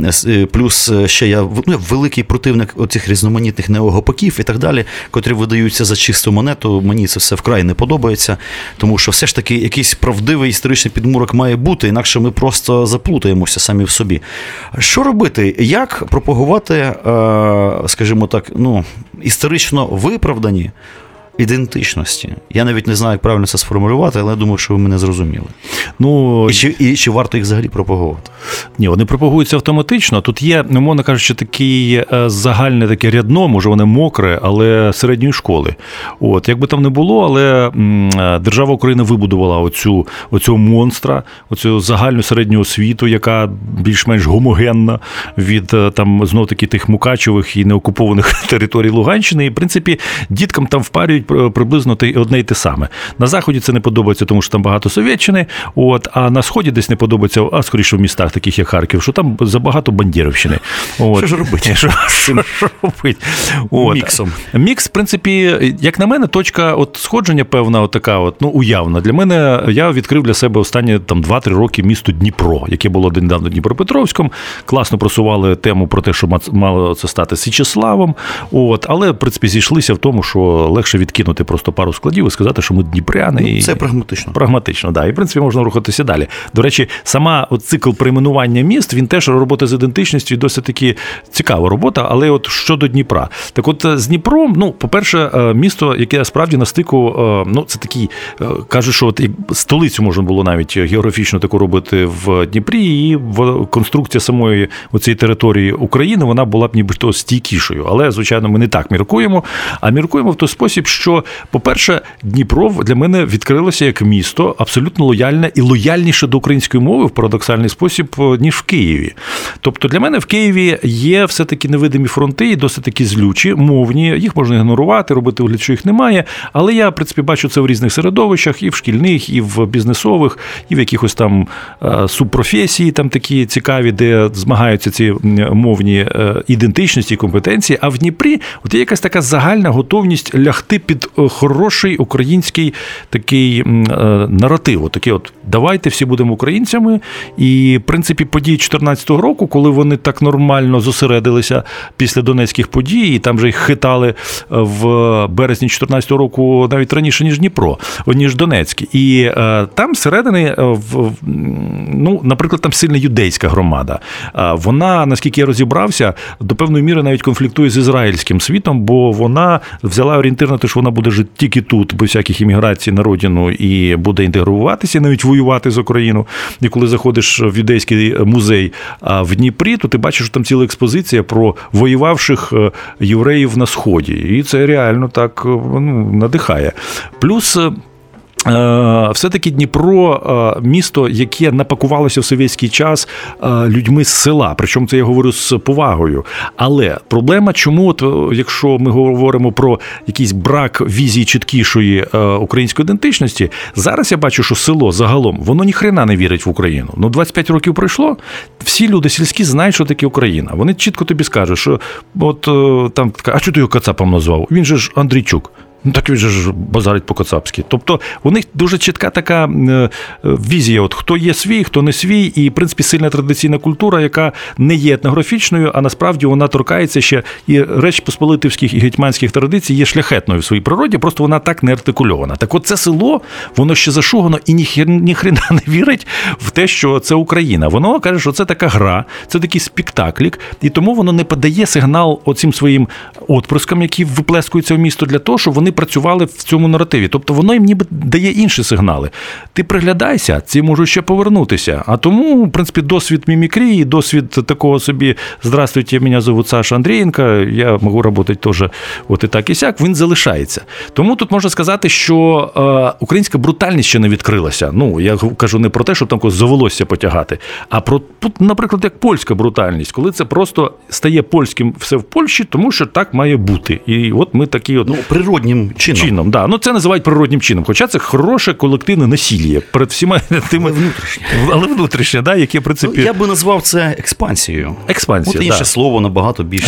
С- е, Плюс е, ще я ну, великий противник оцих різноманітних неогопаків і так далі, котрі видаються за чисту монету. Мені це все вкрай не подобається, тому що все ж таки якийсь правдивий історичний підмурок має бути, інакше ми просто заплутаємося самі в собі. Що робити? Як пропагувати, е, скажімо так, ну, історично виправдані? Ідентичності. Я навіть не знаю, як правильно це сформулювати, але я думаю, що ви мене зрозуміли. Ну, І чи, і чи варто їх взагалі пропагувати? Ні, вони пропагуються автоматично. Тут є, ну, мовно кажучи, такий е, загальне таке рядно, може, воно мокре, але середньої школи. От, як би там не було, але е, держава України вибудувала оцю, оцього монстра, оцю загальну середню освіту, яка більш-менш гомогенна від е, там знов таки тих мукачевих і неокупованих територій Луганщини. І, в принципі, діткам там впарюють е, приблизно одне й те саме. На заході це не подобається, тому що там багато Совєтщини. От, а на сході десь не подобається, а скоріше в містах, таких як Харків, що там забагато бандєрівщини. От. Що ж робити? Що, що, що робити? От. Міксом. Мікс, в принципі, як на мене, точка от сходження певна, от така, от, ну, уявна. Для мене я відкрив для себе останні там 2-3 роки місто Дніпро, яке було недавно Дніпропетровськом. Класно просували тему про те, що мало це стати Січеславом. От, але, в принципі, зійшлися в тому, що легше відкинути просто пару складів і сказати, що ми дніпряни. Ну, Це прагматично. Прагматично, да. І в принципі можна рухатися далі. До речі, сама от цикл перейменування міст, він теж робота з ідентичністю і досить таки цікава робота. Але от щодо Дніпра, так от е, з Дніпром, ну, по-перше, е, місто, яке справді на стику, е, ну це такий, е, кажуть, що от столицю можна було навіть географічно таку робити в Дніпрі, і в конструкція самої оцієї території України вона була б нібито стійкішою. Але, звичайно, ми не так міркуємо. А міркуємо в той спосіб, що, по-перше, Дніпро для мене відкрилося як місто абсолютно лояльне і лояльніше до української мови в парадоксальний спосіб, е, ніж в Києві. Тобто для мене в Києві є все-таки невидимі фронти і досить таки злючі, мовні. Їх можна ігнорувати, робити вигляд, що їх немає. Але я, в принципі, бачу це в різних середовищах, і в шкільних, і в бізнесових, і в якихось там е, субпрофесії, там такі цікаві, де змагаються ці мовні е, ідентичності і компетенції. А в Дніпрі от є якась така загальна готовність лягти під е, хороший український такий е, наратив. Такий от давайте всі будемо українцями. І, в принципі, події 2014 року, коли вони так нормально зосередилися після донецьких подій, і там же їх хитали е, в березні 2014 року навіть раніше, ніж Дніпро, ніж Донецьк. І там всередини, е, в, в- ну, наприклад, там сильна юдейська громада. Вона, наскільки я розібрався, до певної міри навіть конфліктує з ізраїльським світом, бо вона взяла орієнтир на те, що вона буде жити тільки тут, без всяких імміграцій на родину, і буде інтегруватися, навіть воювати з Україну. І коли заходиш в юдейський музей в Дніпрі, то ти бачиш, що там ціла експозиція про воювавших е, євреїв на сході. І це реально так е, ну, надихає. Плюс. Е, Все-таки Дніпро е, місто, яке напакувалося в совєтський час е, людьми з села. Причому це я говорю з повагою. Але проблема, чому, от, якщо ми говоримо про якийсь брак візії чіткішої української ідентичності, зараз я бачу, що село загалом воно ніхрена не вірить в Україну. Ну, 25 років пройшло. Всі люди сільські знають, що таке Україна. Вони чітко тобі скажуть, що от там така, а чого ти його Кацапом назвав? Він же ж Андрійчук. Ну так він же ж базарить по-кацапськи. Тобто у них дуже чітка така е, е, візія: от хто є свій, хто не свій, і в принципі сильна традиційна культура, яка не є етнографічною, а насправді вона торкається ще і реч посполитівських і гетьманських традицій є шляхетною в своїй природі, просто вона так не артикульована. Так, от це село, воно ще зашугано і ні, ні не вірить в те, що це Україна. Воно каже, що це така гра, це такий спектаклік, і тому воно не подає сигнал оцим своїм отприскам, які виплескуються в місто, для того, щоб вони працювали в цьому наративі. Тобто воно їм ніби дає інші сигнали. Ти приглядайся, ці можуть ще повернутися. А тому, в принципі, досвід мімікрії, досвід такого собі Здравствуйте, мене зовут Саша Андрієнка, я можу працювати теж от і так і сяк, він залишається. Тому тут можна сказати, що е, українська брутальність ще не відкрилася. Ну, я кажу не про те, щоб там когось за волосся потягати, а про тут, наприклад, як польська брутальність, коли це просто стає польським все в Польщі, тому що так має бути. І от ми такі от Ну, природнім чином. чином. Да. Ну, це називають природнім чином. Хоча це хороше колективне насилля перед всіма тими Але внутрішнє. але внутрішнє, да, яке в Ну, я би назвав це експансією. експансія. От інше да. слово набагато більш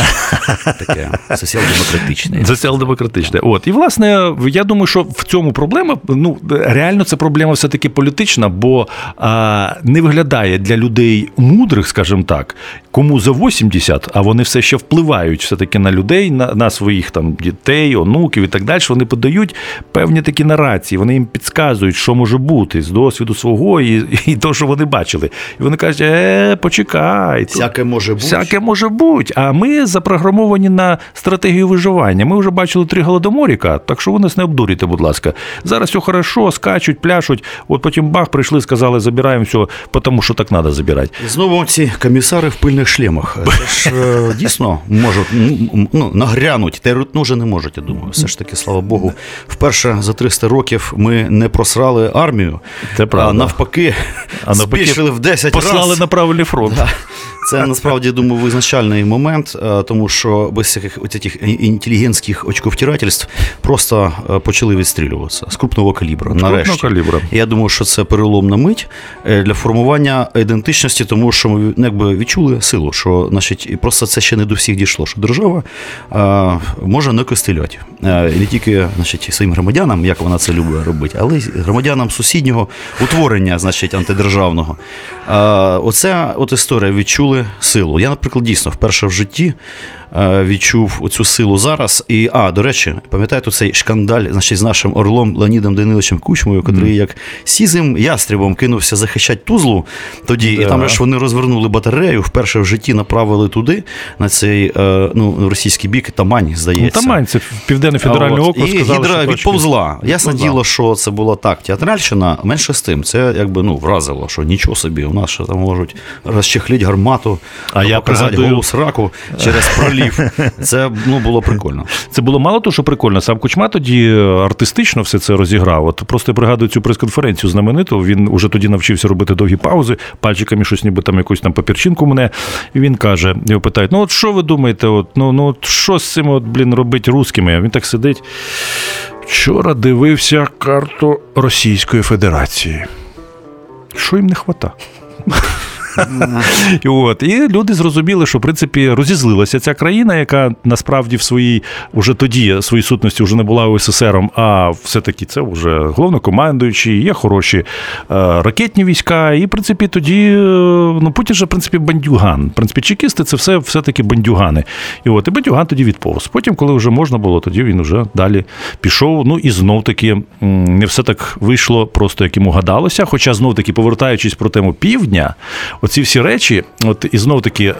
таке соціал-демократичне. Соціал-демократичне. От. І, власне, я думаю, що в цьому проблема, ну, реально це проблема все-таки політична, бо а, не виглядає для людей мудрих, скажімо так, кому за 80, а вони все ще впливають все-таки на людей, на, на своїх там дітей, онуків і так далі. Вони подають певні такі нарації, вони їм підказують, що може бути з досвіду свого і, і того, що вони бачили. І вони кажуть, е, почекай. Всяке може бути. Всяке може бути. А ми запрограмовані на стратегію виживання. Ми вже бачили три голодоморіка, так що ви нас не обдурюйте, будь ласка. Зараз все хорошо, скачуть, пляшуть. От потім бах, прийшли, сказали, забираємо все, тому що так треба забирати. Знову ці комісари в пильних шлемах. Це ж е, дійсно можуть ну, нагрянуть. Терут вже не можуть, я думаю. Все ж таки, слава Богу, вперше за 300 років ми не просрали армію, Це правда. а навпаки, А навпаки, збільшили в 10 Послали разів. на правильний фронт. Це насправді думаю визначальний момент, е, тому що без всяких оцих інтелігентських очковтирательств просто е, почали відстрілюватися з крупного калібру. нарешті. калібру. Я думаю, що це переломна мить е, для формування ідентичності, тому що ми ну, якби відчули силу, що значить, просто це ще не до всіх дійшло, що держава може не костеляти. Е, не тільки значить, своїм громадянам, як вона це любить робити, але й громадянам сусіднього утворення, значить, антидержавного. Оця от історія відчули силу. Я, наприклад, дійсно вперше в житті відчув оцю силу зараз. І, а, до речі, пам'ятаєте цей шкандаль значить, з нашим орлом Леонідом Даниловичем Кучмою, котрий як сізим ястребом кинувся захищати Тузлу тоді, і там ж вони розвернули батарею, вперше в житті направили туди, на цей е, ну, російський бік, Тамань, Ну, здається. Тамань, це Південний федеральний А округ І сказали, гідра що відповзла. Ясне Відповзла. діло, що це була так, театральщина, менше з тим. Це якби ну, вразило, що нічого собі, у нас ще там можуть розчехлити гармату, А я показати пригадую- голу сраку через пролів. Це ну, було прикольно. Це було мало того, що прикольно. Сам Кучма тоді е, артистично все це розіграв. От просто я пригадую цю прес-конференцію знамениту. Він уже тоді навчився робити довгі паузи, пальчиками щось, ніби там якусь там папірчинку мене. І він каже: його питають: ну от що ви думаєте? От, ну, ну от що з цим, от, блін, робити русскими? Він так сидить. Вчора дивився карту Російської Федерації. Що їм не хвата? От і люди зрозуміли, що в принципі розізлилася ця країна, яка насправді в своїй уже тоді своїй сутності вже не була УССРом, а все-таки це вже головнокомандуючий, є хороші е, ракетні війська. І в принципі тоді е, ну Путін же в принципі бандюган. В принципі, чекісти це все все-таки бандюгани. І от і бандюган тоді відповз. Потім, коли вже можна було, тоді він вже далі пішов. Ну і знов таки не все так вийшло, просто як йому гадалося. Хоча знов таки, повертаючись про тему півдня, оці всі речі, от і знов таки, е,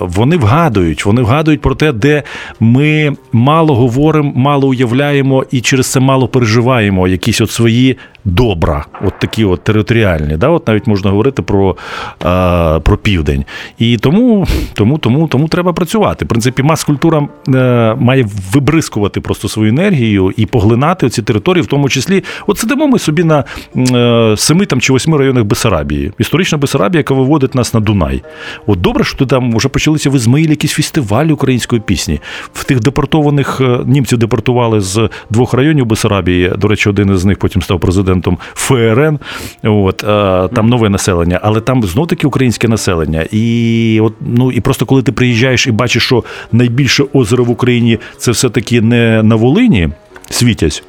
вони вгадують, вони вгадують про те, де ми мало говоримо, мало уявляємо і через це мало переживаємо якісь от свої добра, от такі от територіальні. Да? От навіть можна говорити про, е, про південь. І тому, тому, тому, тому треба працювати. В принципі, мас-культура е, має вибризкувати просто свою енергію і поглинати ці території, в тому числі. От сидимо ми собі на е, семи там чи восьми районах Бесарабії. Історична Бесарабія, яка виводить нас на Дунай. От добре, що там вже почалися в Ізмаїлі якісь фестивалі української пісні. В тих депортованих е, німців депортували з двох районів Бесарабії. До речі, один із них потім став президентом ФРН. От е, там нове населення, але там знов таки українське населення. І от ну і просто коли ти приїжджаєш і бачиш, що найбільше озеро в Україні це все-таки не на Волині світять,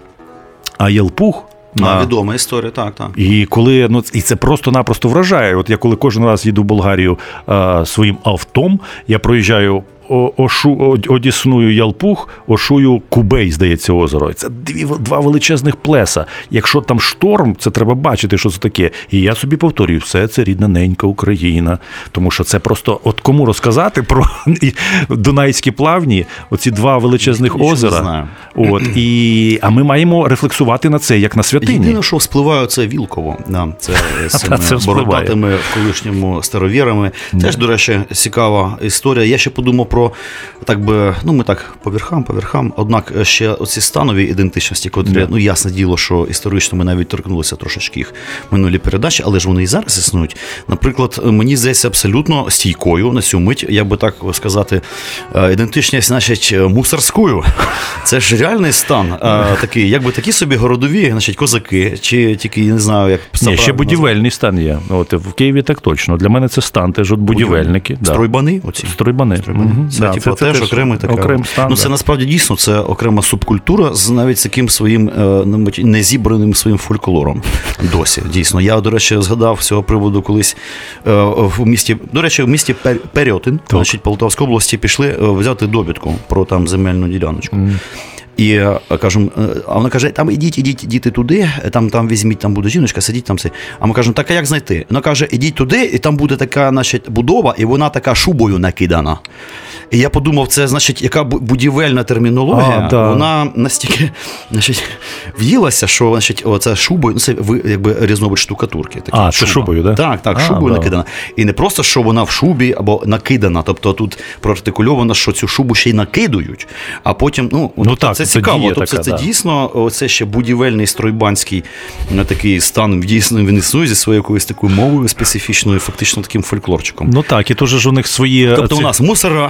а Єлпух. А, на- відома історія, так, так. і коли ну і це просто-напросто вражає. От я коли кожен раз їду в Болгарію е, своїм автом, я проїжджаю Ошу, Одісную Ялпух, Ошую Кубей, здається, озеро. Це дві, два величезних плеса. Якщо там шторм, це треба бачити, що це таке. І я собі повторюю, все це рідна ненька Україна. Тому що це просто от кому розказати про Дунайські плавні, оці два величезних Нічого не озера. знаю. От, і, а ми маємо рефлексувати на це як на святині. Єдине, що вспливає, це Вілково. Да, це з цими це бородатими колишніми старовірами. Теж, до речі, цікава історія. Я ще подумав про так би, ну ми так по верхам, по верхам. Однак ще оці станові ідентичності, котрі, Да. ну ясне діло, що історично ми навіть торкнулися трошечки їх минулі передачі, але ж вони і зараз існують. Наприклад, мені здається абсолютно стійкою на цю мить, я би так сказати, е, ідентичність, значить, мусорською. Це ж реальний стан. е, Такий, якби такі собі городові, значить, козаки, чи тільки я не знаю, як Ні, ще будівельний стан є. От в Києві так точно. Для мене це стан, теж от будівельники. Да. Стройбани оці. Стройбани. Мгм. Це, Да, типу, теж окремий така. окрем стан. ну, да. це насправді дійсно це окрема субкультура з навіть таким своїм е, незібраним своїм фольклором. Досі, дійсно. Я, до речі, згадав з цього приводу колись е, в місті, до речі, в місті Пер- Перьотин, значить, Полтавської області, пішли е, взяти довідку про там земельну діляночку. І е, кажемо, а вона каже: там ідіть, ідіть, діти туди, там, там візьміть, там буде жіночка, сидіть там все. А ми кажемо, так а як знайти? Вона каже, ідіть туди, і там буде така, значить, будова, і вона така шубою накидана. І я подумав, це значить, яка бу- будівельна термінологія, А, да. вона настільки значить, в'їлася, що значить, оця шубою, ну це ви- якби різновид штукатурки. Такі, А, це шубою, да? Так, так, А, шубою да. накидана. І не просто, що вона в шубі або накидана. Тобто тут проартикульовано, що цю шубу ще й накидують, а потім, ну, тобто так, це це цікаво. Тобто така, це да. дійсно оце ще будівельний стройбанський такий стан дійсно він існує зі своєю якоюсь такою мовою специфічною, фактично таким фольклорчиком. Ну так, і теж ж у них свої. Тобто ці- у нас мусора,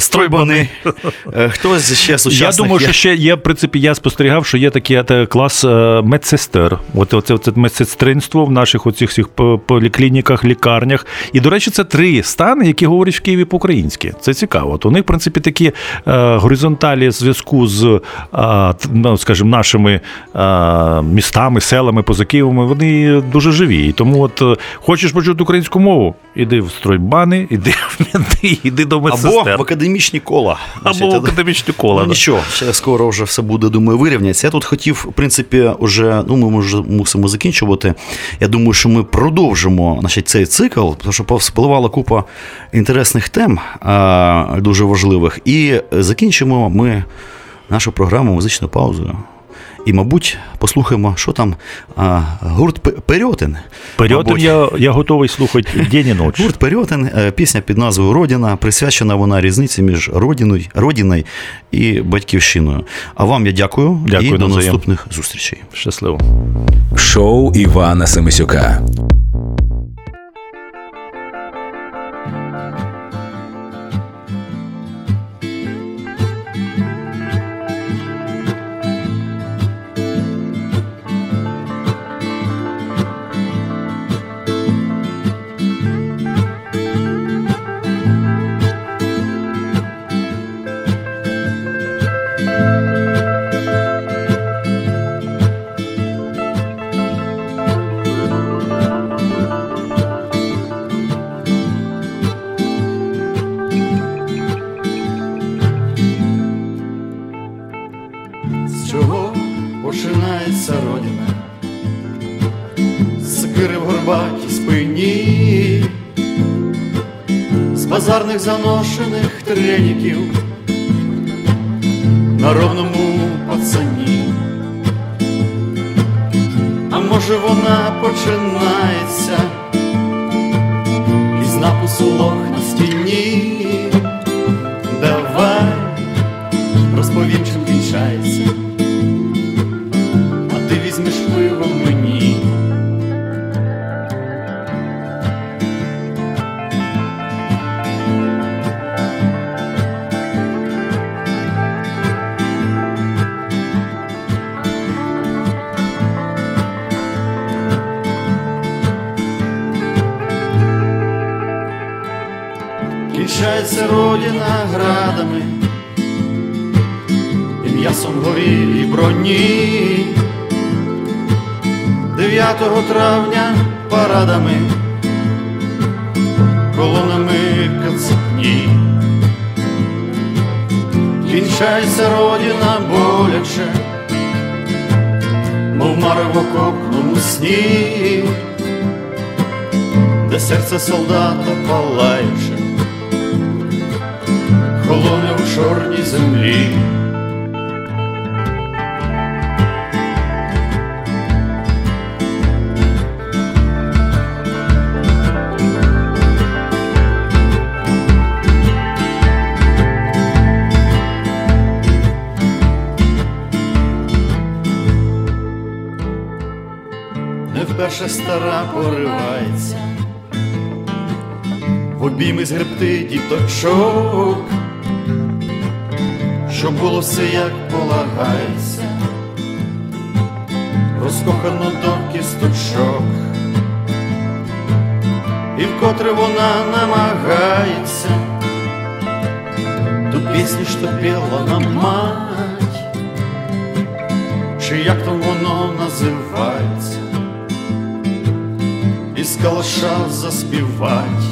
стройбани, е, хтось ще з Я думаю, що ще є, в принципі, я спостерігав, що є такий е, клас е, медсестер. От оце, оце медсестринство в наших оцих всіх поліклініках, лікарнях. І, до речі, це три стани, які говорять в Києві по-українськи. Це цікаво. От у них, в принципі, такі е, горизонталі зв'язку з, е, ну, скажімо, нашими е, містами, селами поза Києвом, вони дуже живі. І тому, от е, хочеш почути українську мову, іди в стройбани, іди в іди до Або медсестер. в академічні кола. Або Значить, в академічні кола. Ну да. нічого, ще скоро вже все буде, думаю, вирівняться. Я тут хотів, в принципі, вже ну ми вже мусимо закінчувати. Я думаю, що ми продовжимо значить, цей цикл, тому що повспливала купа інтересних тем, дуже важливих. І закінчимо ми нашу програму музичною паузою. І, мабуть, послухаємо, що там а, гурт П- Перьотин. Я, я готовий слухати день і ночі. Гурт Перьотин, е, пісня під назвою Родіна, присвячена вона різниці між родиною, родиною і батьківщиною. А вам я дякую, Дякую, і до наступних зустрічей. Щасливо. Шоу Івана Семисюка. Парадами, колонами кацапні. кінчається родина боляче, мов марево в окопному сні, де серце солдата палаюче, холоне у чорній землі. Вперше стара поривається, в обійми згребти діточок, щоб було все як полагається, розкохано до кісточок, і вкотре вона намагається. Ту пісню, що піла нам мать, чи як там воно називається із калаша заспівать.